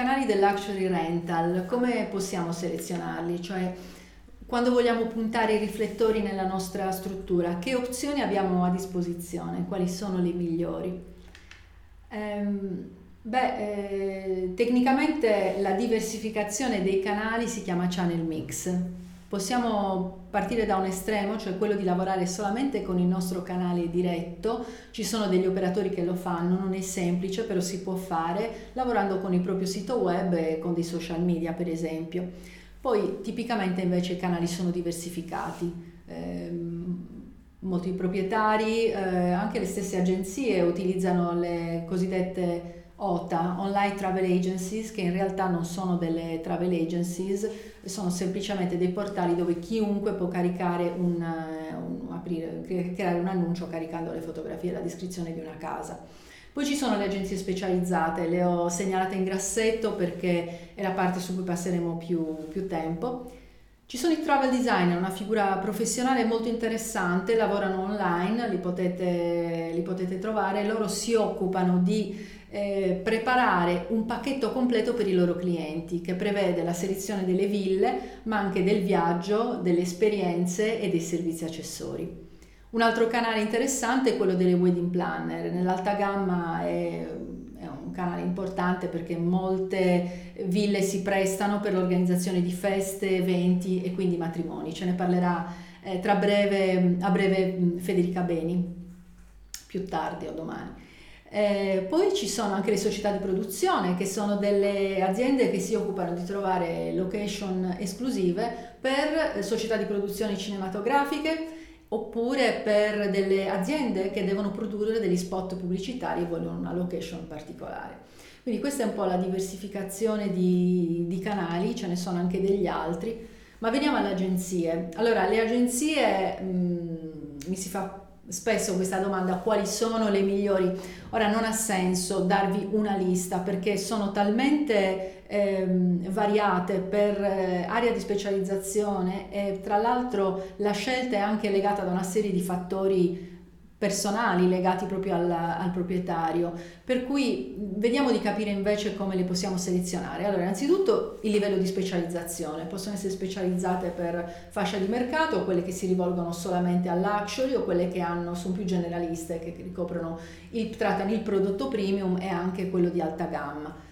canali del luxury rental, come possiamo selezionarli? Cioè, quando vogliamo puntare i riflettori nella nostra struttura, che opzioni abbiamo a disposizione? Quali sono le migliori? Ehm, beh, eh, tecnicamente la diversificazione dei canali si chiama channel mix. Possiamo partire da un estremo, cioè quello di lavorare solamente con il nostro canale diretto. Ci sono degli operatori che lo fanno, non è semplice, però si può fare lavorando con il proprio sito web e con dei social media, per esempio. Poi tipicamente invece i canali sono diversificati. Eh, molti proprietari, eh, anche le stesse agenzie utilizzano le cosiddette OTA, Online Travel Agencies, che in realtà non sono delle travel agencies, sono semplicemente dei portali dove chiunque può caricare un, eh, un aprire, creare un annuncio caricando le fotografie e la descrizione di una casa. Poi ci sono le agenzie specializzate, le ho segnalate in grassetto perché è la parte su cui passeremo più, più tempo. Ci sono i travel designer, una figura professionale molto interessante, lavorano online, li potete, li potete trovare, loro si occupano di eh, preparare un pacchetto completo per i loro clienti che prevede la selezione delle ville, ma anche del viaggio, delle esperienze e dei servizi accessori. Un altro canale interessante è quello delle wedding planner, nell'alta gamma è, un canale importante perché molte ville si prestano per l'organizzazione di feste, eventi e quindi matrimoni. Ce ne parlerà eh, tra breve, a breve Federica Beni, più tardi o domani. Eh, poi ci sono anche le società di produzione, che sono delle aziende che si occupano di trovare location esclusive per eh, società di produzione cinematografiche oppure per delle aziende che devono produrre degli spot pubblicitari e vogliono una location particolare. Quindi questa è un po' la diversificazione di, di canali, ce ne sono anche degli altri, ma veniamo alle agenzie. Allora, le agenzie mh, mm, mi si fa spesso questa domanda quali sono le migliori? Ora non ha senso darvi una lista perché sono talmente ehm, variate per eh, area di specializzazione e tra l'altro la scelta è anche legata da una serie di fattori personali legati proprio al, al, proprietario. Per cui vediamo di capire invece come le possiamo selezionare. Allora, innanzitutto il livello di specializzazione. Possono essere specializzate per fascia di mercato, quelle che si rivolgono solamente al o quelle che hanno, sono più generaliste, che ricoprono il, trattano il prodotto premium e anche quello di alta gamma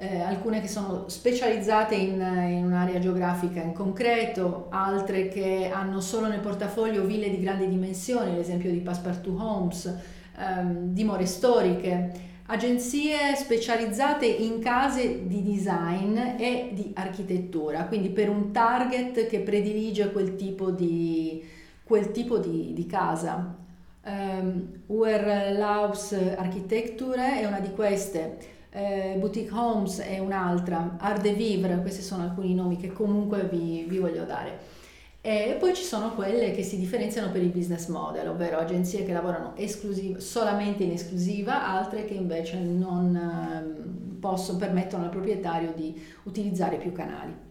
eh, alcune che sono specializzate in, in, un'area geografica in concreto, altre che hanno solo nel portafoglio ville di grandi dimensioni, l'esempio di Passepartout Homes, ehm, dimore storiche, agenzie specializzate in case di design e di architettura, quindi per un target che predilige quel tipo di, quel tipo di, di casa. Um, ehm, Uer Laus Architecture è una di queste eh, Boutique Homes è un'altra, Art de Vivre, questi sono alcuni nomi che comunque vi, vi voglio dare. E poi ci sono quelle che si differenziano per il business model, ovvero agenzie che lavorano solamente in esclusiva, altre che invece non eh, possono, permettono al proprietario di utilizzare più canali.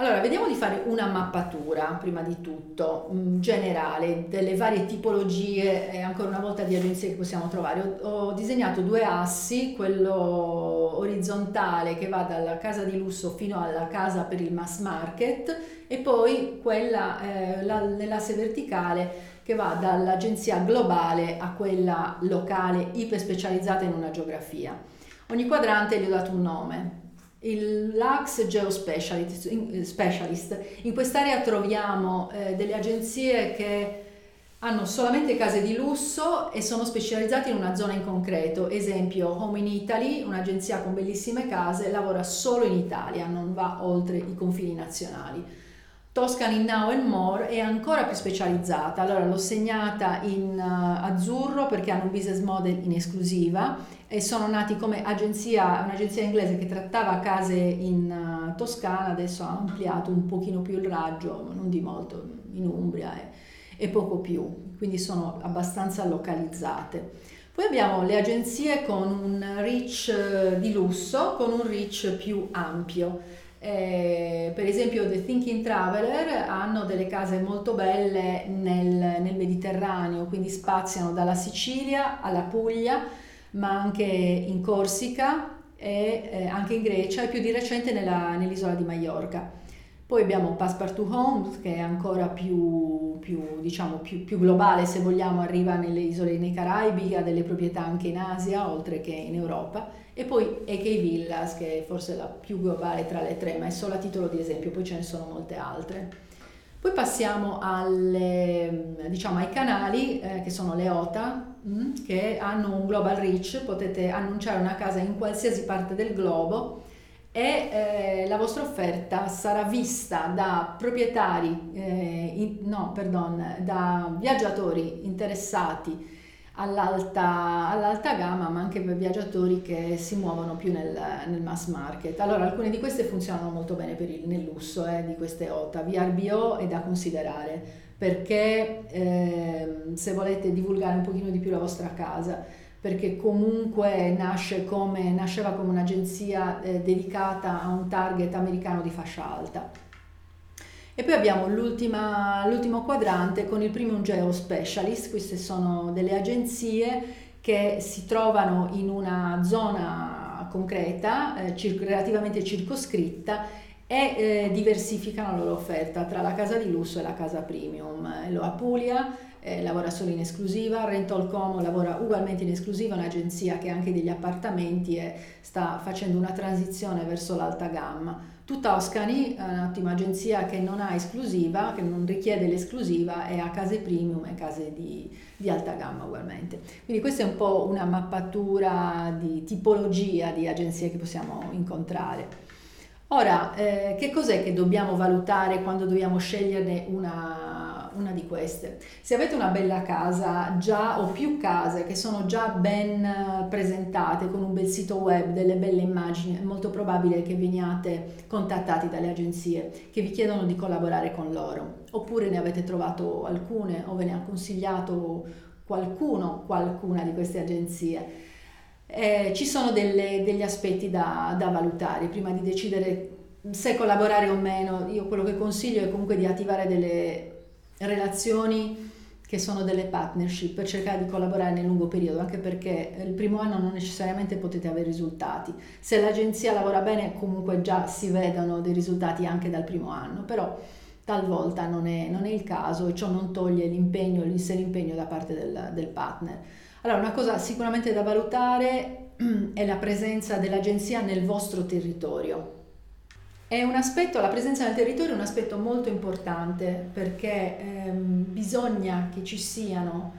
Allora, vediamo di fare una mappatura, prima di tutto, mm, generale, delle varie tipologie e ancora una volta di agenzie che possiamo trovare. Ho, ho, disegnato due assi, quello orizzontale che va dalla casa di lusso fino alla casa per il mass market e poi quella, eh, la, nell'asse verticale che va dall'agenzia globale a quella locale iper specializzata in una geografia. Ogni quadrante gli ho dato un nome, il Lux Geospecialist. In, specialist. in quest'area troviamo eh, delle agenzie che hanno solamente case di lusso e sono specializzate in una zona in concreto. Esempio, Home in Italy, un'agenzia con bellissime case, lavora solo in Italia, non va oltre i confini nazionali. Toscany Now and More è ancora più specializzata, allora l'ho segnata in uh, azzurro perché hanno un business model in esclusiva e sono nati come agenzia, un'agenzia inglese che trattava case in uh, Toscana, adesso ha ampliato un pochino più il raggio, non di molto, in Umbria e, e poco più, quindi sono abbastanza localizzate. Poi abbiamo le agenzie con un reach uh, di lusso, con un reach più ampio. Eh, per esempio The Thinking Traveler hanno delle case molto belle nel, nel Mediterraneo, quindi spaziano dalla Sicilia alla Puglia, ma anche in Corsica e eh, anche in Grecia e più di recente nella, nell'isola di Maiorca. Poi abbiamo Passepartout Homes che è ancora più, più, diciamo, più, più, globale se vogliamo, arriva nelle isole nei Caraibi, ha delle proprietà anche in Asia oltre che in Europa e poi AK Villas che è forse la più globale tra le tre, ma è solo a titolo di esempio, poi ce ne sono molte altre. Poi passiamo alle, diciamo, ai canali eh, che sono le OTA mm, che hanno un global reach, potete annunciare una casa in qualsiasi parte del globo e eh, la vostra offerta sarà vista da proprietari, eh, in, no, perdon, da viaggiatori interessati all'alta, all'alta, gamma, ma anche per viaggiatori che si muovono più nel, nel mass market. Allora, alcune di queste funzionano molto bene per il, nel lusso eh, di queste OTA. VRBO è da considerare perché eh, se volete divulgare un pochino di più la vostra casa, perché comunque nasce come, nasceva come un'agenzia eh, dedicata a un target americano di fascia alta. E poi abbiamo l'ultimo quadrante con il Premium Geo Specialist, queste sono delle agenzie che si trovano in una zona concreta, eh, cir- relativamente circoscritta e eh, diversificano la loro offerta tra la casa di lusso e la casa premium. Lo Apulia eh, lavora solo in esclusiva, Rental Como lavora ugualmente in esclusiva, un'agenzia che ha anche degli appartamenti e sta facendo una transizione verso l'alta gamma. Tutta Oscani è un'ottima agenzia che non ha esclusiva, che non richiede l'esclusiva e ha case premium e case di, di alta gamma ugualmente. Quindi questa è un po' una mappatura di tipologia di agenzie che possiamo incontrare. Ora, eh, che cos'è che dobbiamo valutare quando dobbiamo sceglierne una, una, di queste? Se avete una bella casa già o più case che sono già ben presentate con un bel sito web, delle belle immagini, è molto probabile che veniate contattati dalle agenzie che vi chiedono di collaborare con loro. Oppure ne avete trovato alcune o ve ne ha consigliato qualcuno, qualcuna di queste agenzie eh, ci sono delle, degli aspetti da, da, valutare prima di decidere se collaborare o meno. Io quello che consiglio è comunque di attivare delle relazioni che sono delle partnership per cercare di collaborare nel lungo periodo, anche perché il primo anno non necessariamente potete avere risultati. Se l'agenzia lavora bene comunque già si vedono dei risultati anche dal primo anno, però talvolta non è, non è il caso e ciò non toglie l'impegno, l'impegno da parte del, del partner. Allora, una cosa sicuramente da valutare è la presenza dell'agenzia nel vostro territorio. È un aspetto, la presenza nel territorio è un aspetto molto importante perché ehm, bisogna che ci siano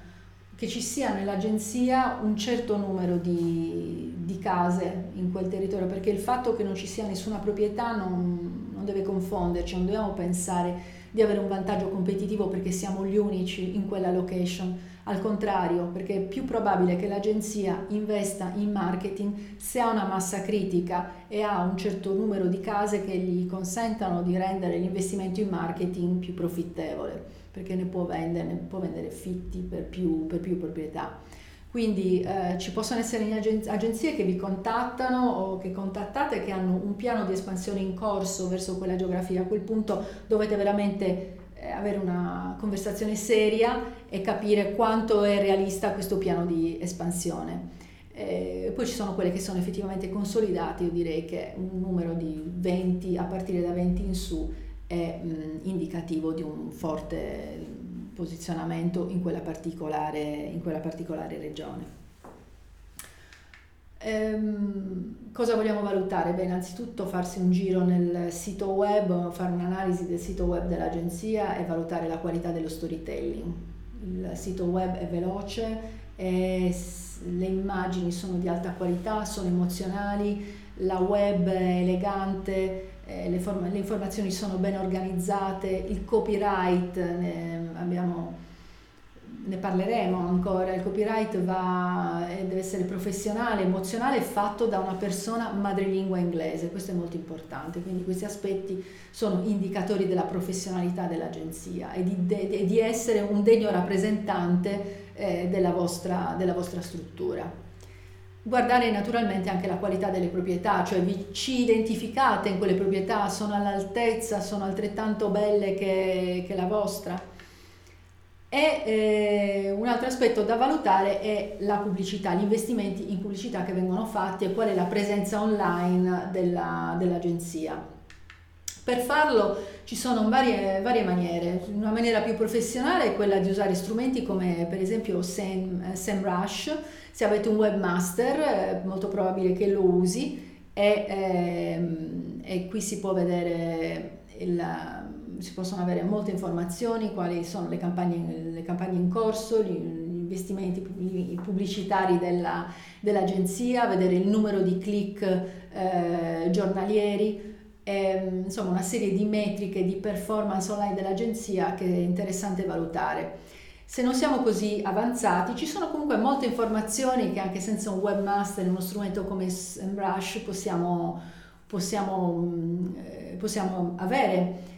che ci sia nell'agenzia un certo numero di, di, case in quel territorio, perché il fatto che non ci sia nessuna proprietà non, non deve confonderci, non dobbiamo pensare di avere un vantaggio competitivo perché siamo gli unici in quella location al contrario, perché è più probabile che l'agenzia investa in marketing se ha una massa critica e ha un certo numero di case che gli consentano di rendere l'investimento in marketing più profittevole, perché ne può vendere, ne può vendere fitti per più, per più proprietà. Quindi eh, ci possono essere agenzie che vi contattano o che contattate che hanno un piano di espansione in corso verso quella geografia. A quel punto dovete veramente eh, avere una conversazione seria e capire quanto è realista questo piano di espansione. Eh, poi ci sono quelle che sono effettivamente consolidate, io direi che un numero di 20 a partire da 20 in su è mh, indicativo di un forte posizionamento in quella particolare, in quella particolare regione. Ehm, cosa vogliamo valutare? Beh, innanzitutto farsi un giro nel sito web, fare un'analisi del sito web dell'agenzia e valutare la qualità dello storytelling. Il sito web è veloce, e le immagini sono di alta qualità, sono emozionali, la web è elegante, eh, le, form- le, informazioni sono ben organizzate, il copyright, eh, abbiamo ne parleremo ancora, il copyright va, eh, deve essere professionale, emozionale e fatto da una persona madrelingua inglese, questo è molto importante, quindi questi aspetti sono indicatori della professionalità dell'agenzia e di, de, di essere un degno rappresentante eh, della, vostra, della vostra struttura. Guardare naturalmente anche la qualità delle proprietà, cioè vi ci identificate in quelle proprietà, sono all'altezza, sono altrettanto belle che, che la vostra E eh, un altro aspetto da valutare è la pubblicità, gli investimenti in pubblicità che vengono fatti e qual è la presenza online della, dell'agenzia. Per farlo ci sono varie, varie, maniere. Una maniera più professionale è quella di usare strumenti come per esempio Sam, SEMrush. Se avete un webmaster è molto probabile che lo usi e, ehm, e qui si può vedere il, si possono avere molte informazioni, quali sono le campagne, le campagne in corso, gli, investimenti pubblicitari della, dell'agenzia, vedere il numero di click eh, giornalieri, e, insomma una serie di metriche di performance online dell'agenzia che è interessante valutare. Se non siamo così avanzati, ci sono comunque molte informazioni che anche senza un webmaster, uno strumento come SEMrush possiamo, possiamo, eh, possiamo avere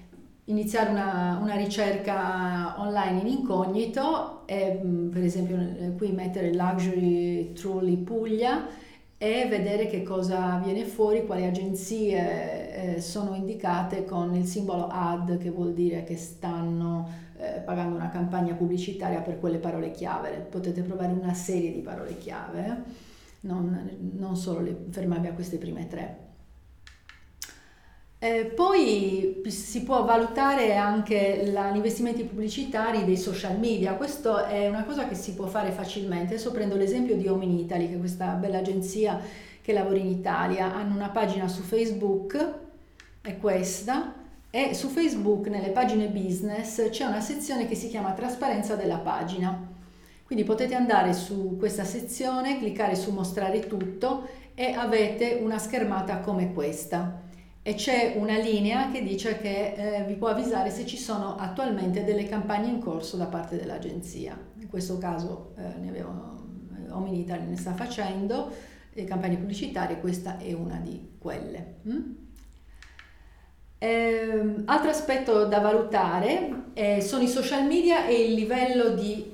iniziare una, una, ricerca online in incognito e mm, per esempio qui mettere Luxury Trolley Puglia e vedere che cosa viene fuori, quali agenzie eh, sono indicate con il simbolo ad che vuol dire che stanno eh, pagando una campagna pubblicitaria per quelle parole chiave. Potete provare una serie di parole chiave, non, non solo le, fermarvi a queste prime tre. Eh, poi si può valutare anche gli investimenti pubblicitari dei social media, questo è una cosa che si può fare facilmente. Adesso prendo l'esempio di Home in Italy, che è questa bella agenzia che lavora in Italia, hanno una pagina su Facebook, è questa, e su Facebook nelle pagine business c'è una sezione che si chiama trasparenza della pagina. Quindi potete andare su questa sezione, cliccare su mostrare tutto e avete una schermata come questa e c'è una linea che dice che eh, vi può avvisare se ci sono attualmente delle campagne in corso da parte dell'agenzia. In questo caso eh, ne eh, Home Italy ne sta facendo, le campagne pubblicitarie, questa è una di quelle. Mm? Eh, altro aspetto da valutare eh, sono i social media e il livello di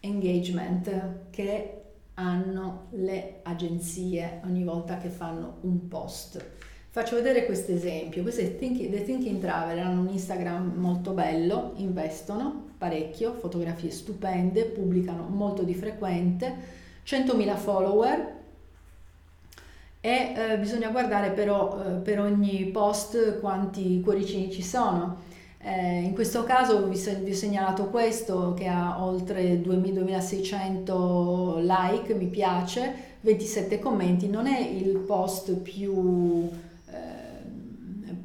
engagement che hanno le agenzie ogni volta che fanno un post. Faccio vedere questo esempio, questo è Thinking, The Thinking Traveler, hanno un Instagram molto bello, investono parecchio, fotografie stupende, pubblicano molto di frequente, 100.000 follower. E eh, bisogna guardare però eh, per ogni post quanti cuoricini ci sono. Eh, in questo caso vi, vi, ho segnalato questo che ha oltre 2600 like, mi piace, 27 commenti, non è il post più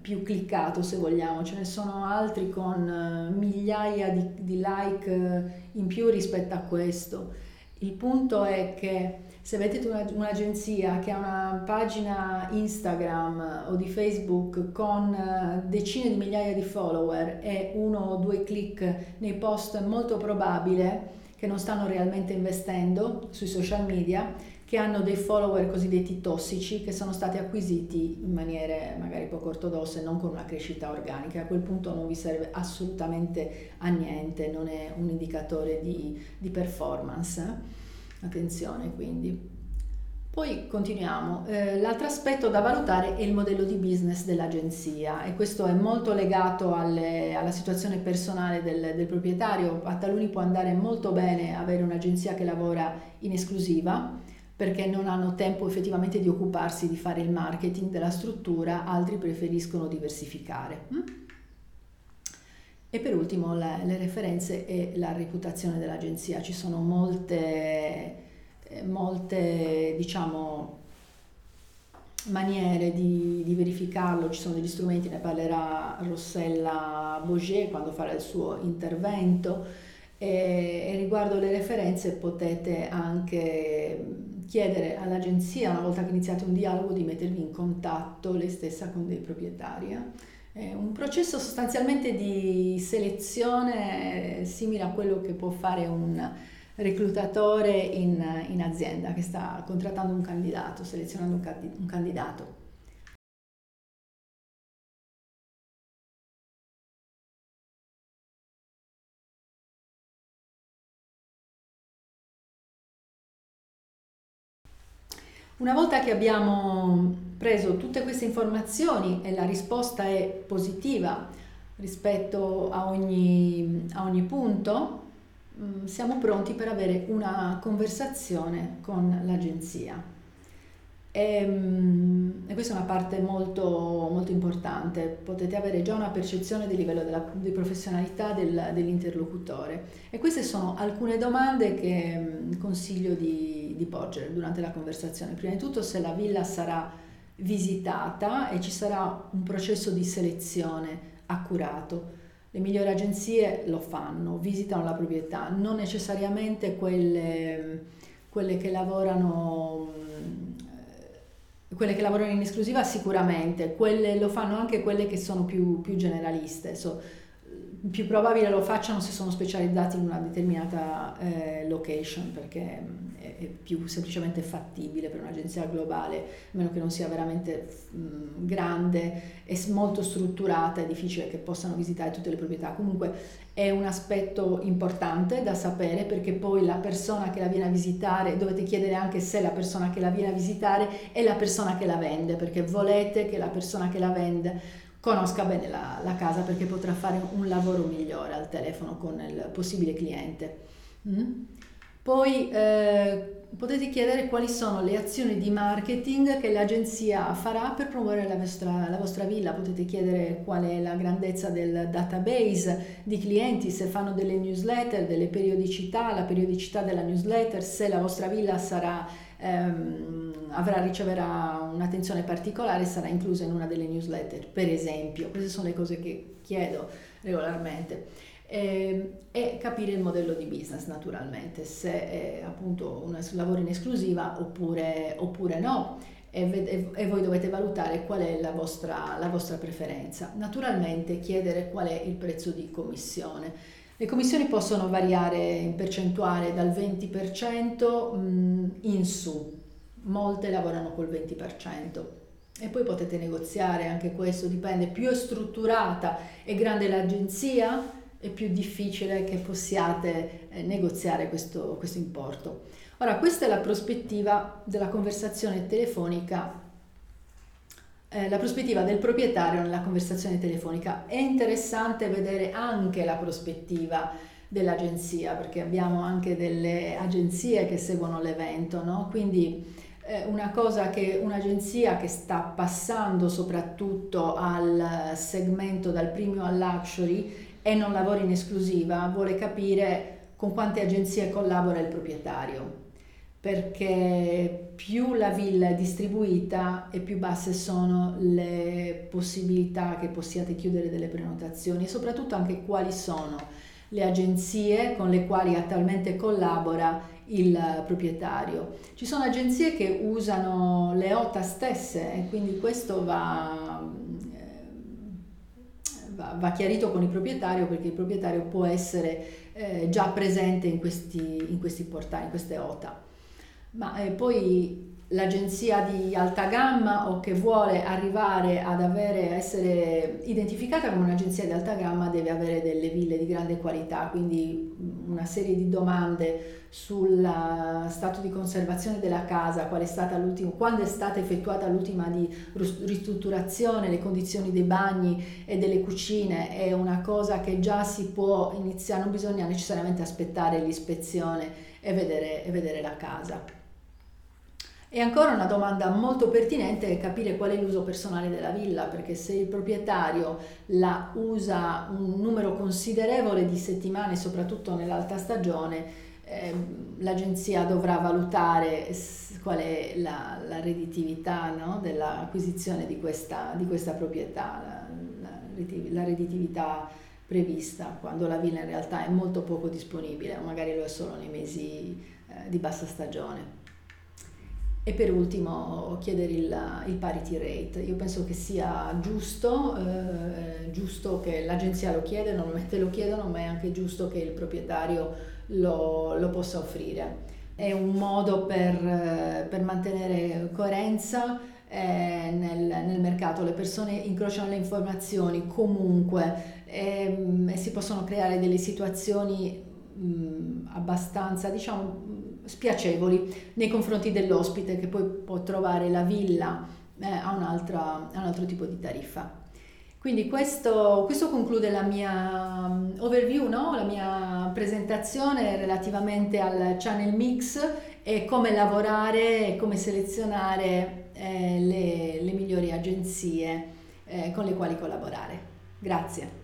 più cliccato se vogliamo, ce ne sono altri con eh, migliaia di, di like eh, in più rispetto a questo. Il punto è che se avete una, un'agenzia che ha una pagina Instagram o di Facebook con eh, decine di migliaia di follower e uno o due click nei post, è molto probabile che non stanno realmente investendo sui social media che hanno dei follower cosiddetti tossici che sono stati acquisiti in maniere magari poco ortodosse, non con una crescita organica. A quel punto non vi serve assolutamente a niente, non è un indicatore di, di performance. Attenzione quindi. Poi continuiamo. Eh, l'altro aspetto da valutare è il modello di business dell'agenzia e questo è molto legato alle, alla situazione personale del, del, proprietario. A taluni può andare molto bene avere un'agenzia che lavora in esclusiva perché non hanno tempo effettivamente di occuparsi di fare il marketing della struttura, altri preferiscono diversificare. Mm? E per ultimo le, le referenze e la reputazione dell'agenzia. Ci sono molte, eh, molte diciamo, maniere di, di, verificarlo, ci sono degli strumenti, ne parlerà Rossella Boger quando farà il suo intervento. E, e riguardo le referenze potete anche chiedere all'agenzia, una volta che iniziate un dialogo, di mettervi in contatto lei stessa con dei proprietari. Eh? È un processo sostanzialmente di selezione simile a quello che può fare un reclutatore in, in azienda che sta contrattando un candidato, selezionando un candidato. Una volta che abbiamo preso tutte queste informazioni e la risposta è positiva rispetto a ogni, a ogni punto, mm, siamo pronti per avere una conversazione con l'agenzia. E, ehm, e, questa è una parte molto, molto, importante, potete avere già una percezione del livello della, di professionalità del, dell'interlocutore e queste sono alcune domande che consiglio di, di porgere durante la conversazione. Prima di tutto se la villa sarà visitata e ci sarà un processo di selezione accurato. Le migliori agenzie lo fanno, visitano la proprietà, non necessariamente quelle, quelle che lavorano quelle che lavorano in esclusiva sicuramente, quelle, lo fanno anche quelle che sono più, più generaliste. So, più probabile lo facciano se sono specializzati in una determinata eh, location perché mm, è, è, più semplicemente fattibile per un'agenzia globale, a meno che non sia veramente mh, mm, grande e molto strutturata, è difficile che possano visitare tutte le proprietà. Comunque è un aspetto importante da sapere perché poi la persona che la viene a visitare, dovete chiedere anche se la persona che la viene a visitare è la persona che la vende, perché volete che la persona che la vende conosca bene la, la, casa perché potrà fare un lavoro migliore al telefono con il possibile cliente. Mm? Poi eh, potete chiedere quali sono le azioni di marketing che l'agenzia farà per promuovere la vostra, la vostra, villa, potete chiedere qual è la grandezza del database di clienti, se fanno delle newsletter, delle periodicità, la periodicità della newsletter, se la vostra villa sarà ehm, avrà, riceverà un'attenzione particolare sarà inclusa in una delle newsletter, per esempio. Queste sono le cose che chiedo regolarmente. E, e capire il modello di business naturalmente, se è appunto un lavoro in esclusiva oppure, oppure no. E, e, voi dovete valutare qual è la vostra, la vostra preferenza. Naturalmente chiedere qual è il prezzo di commissione. Le commissioni possono variare in percentuale dal 20% mm, in su, molte lavorano col 20%. E poi potete negoziare, anche questo dipende, più è strutturata e grande l'agenzia, è più difficile che possiate eh, negoziare questo, questo importo. Ora, questa è la prospettiva della conversazione telefonica eh, la prospettiva del proprietario nella conversazione telefonica. È interessante vedere anche la prospettiva dell'agenzia, perché abbiamo anche delle agenzie che seguono l'evento, no? Quindi eh, una cosa che un'agenzia che sta passando soprattutto al segmento dal premium al luxury e non lavora in esclusiva, vuole capire con quante agenzie collabora il proprietario perché più la villa è distribuita e più basse sono le possibilità che possiate chiudere delle prenotazioni e soprattutto anche quali sono le agenzie con le quali attualmente collabora il proprietario. Ci sono agenzie che usano le OTA stesse e quindi questo va, va, va chiarito con il proprietario perché il proprietario può essere eh, già presente in questi, in questi portali, in queste OTA ma eh, poi l'agenzia di alta gamma o che vuole arrivare ad avere, essere identificata come un'agenzia di alta gamma deve avere delle ville di grande qualità, quindi una serie di domande sul stato di conservazione della casa, qual è stata quando è stata effettuata l'ultima di ristrutturazione, le condizioni dei bagni e delle cucine, è una cosa che già si può iniziare, non bisogna necessariamente aspettare l'ispezione e vedere, e vedere la casa. E ancora una domanda molto pertinente è capire qual è l'uso personale della villa, perché se il proprietario la usa un numero considerevole di settimane, soprattutto nell'alta stagione, eh, l'agenzia dovrà valutare qual è la, la redditività no? dell'acquisizione di questa, di questa proprietà, la, la, redditività prevista, quando la villa in realtà è molto poco disponibile, magari lo è solo nei mesi eh, di bassa stagione. E per ultimo chiedere il, il, parity rate. Io penso che sia giusto, eh, giusto che l'agenzia lo chiede, normalmente lo chiedono, ma è anche giusto che il proprietario lo, lo possa offrire. È un modo per, per mantenere coerenza eh, nel, nel, mercato, le persone incrociano le informazioni comunque ehm, e si possono creare delle situazioni mh, abbastanza, diciamo, spiacevoli nei confronti dell'ospite che poi può trovare la villa eh, a, a un altro tipo di tariffa. Quindi questo, questo conclude la mia um, overview, no? la mia presentazione relativamente al channel mix e come lavorare e come selezionare eh, le, le, migliori agenzie eh, con le quali collaborare. Grazie.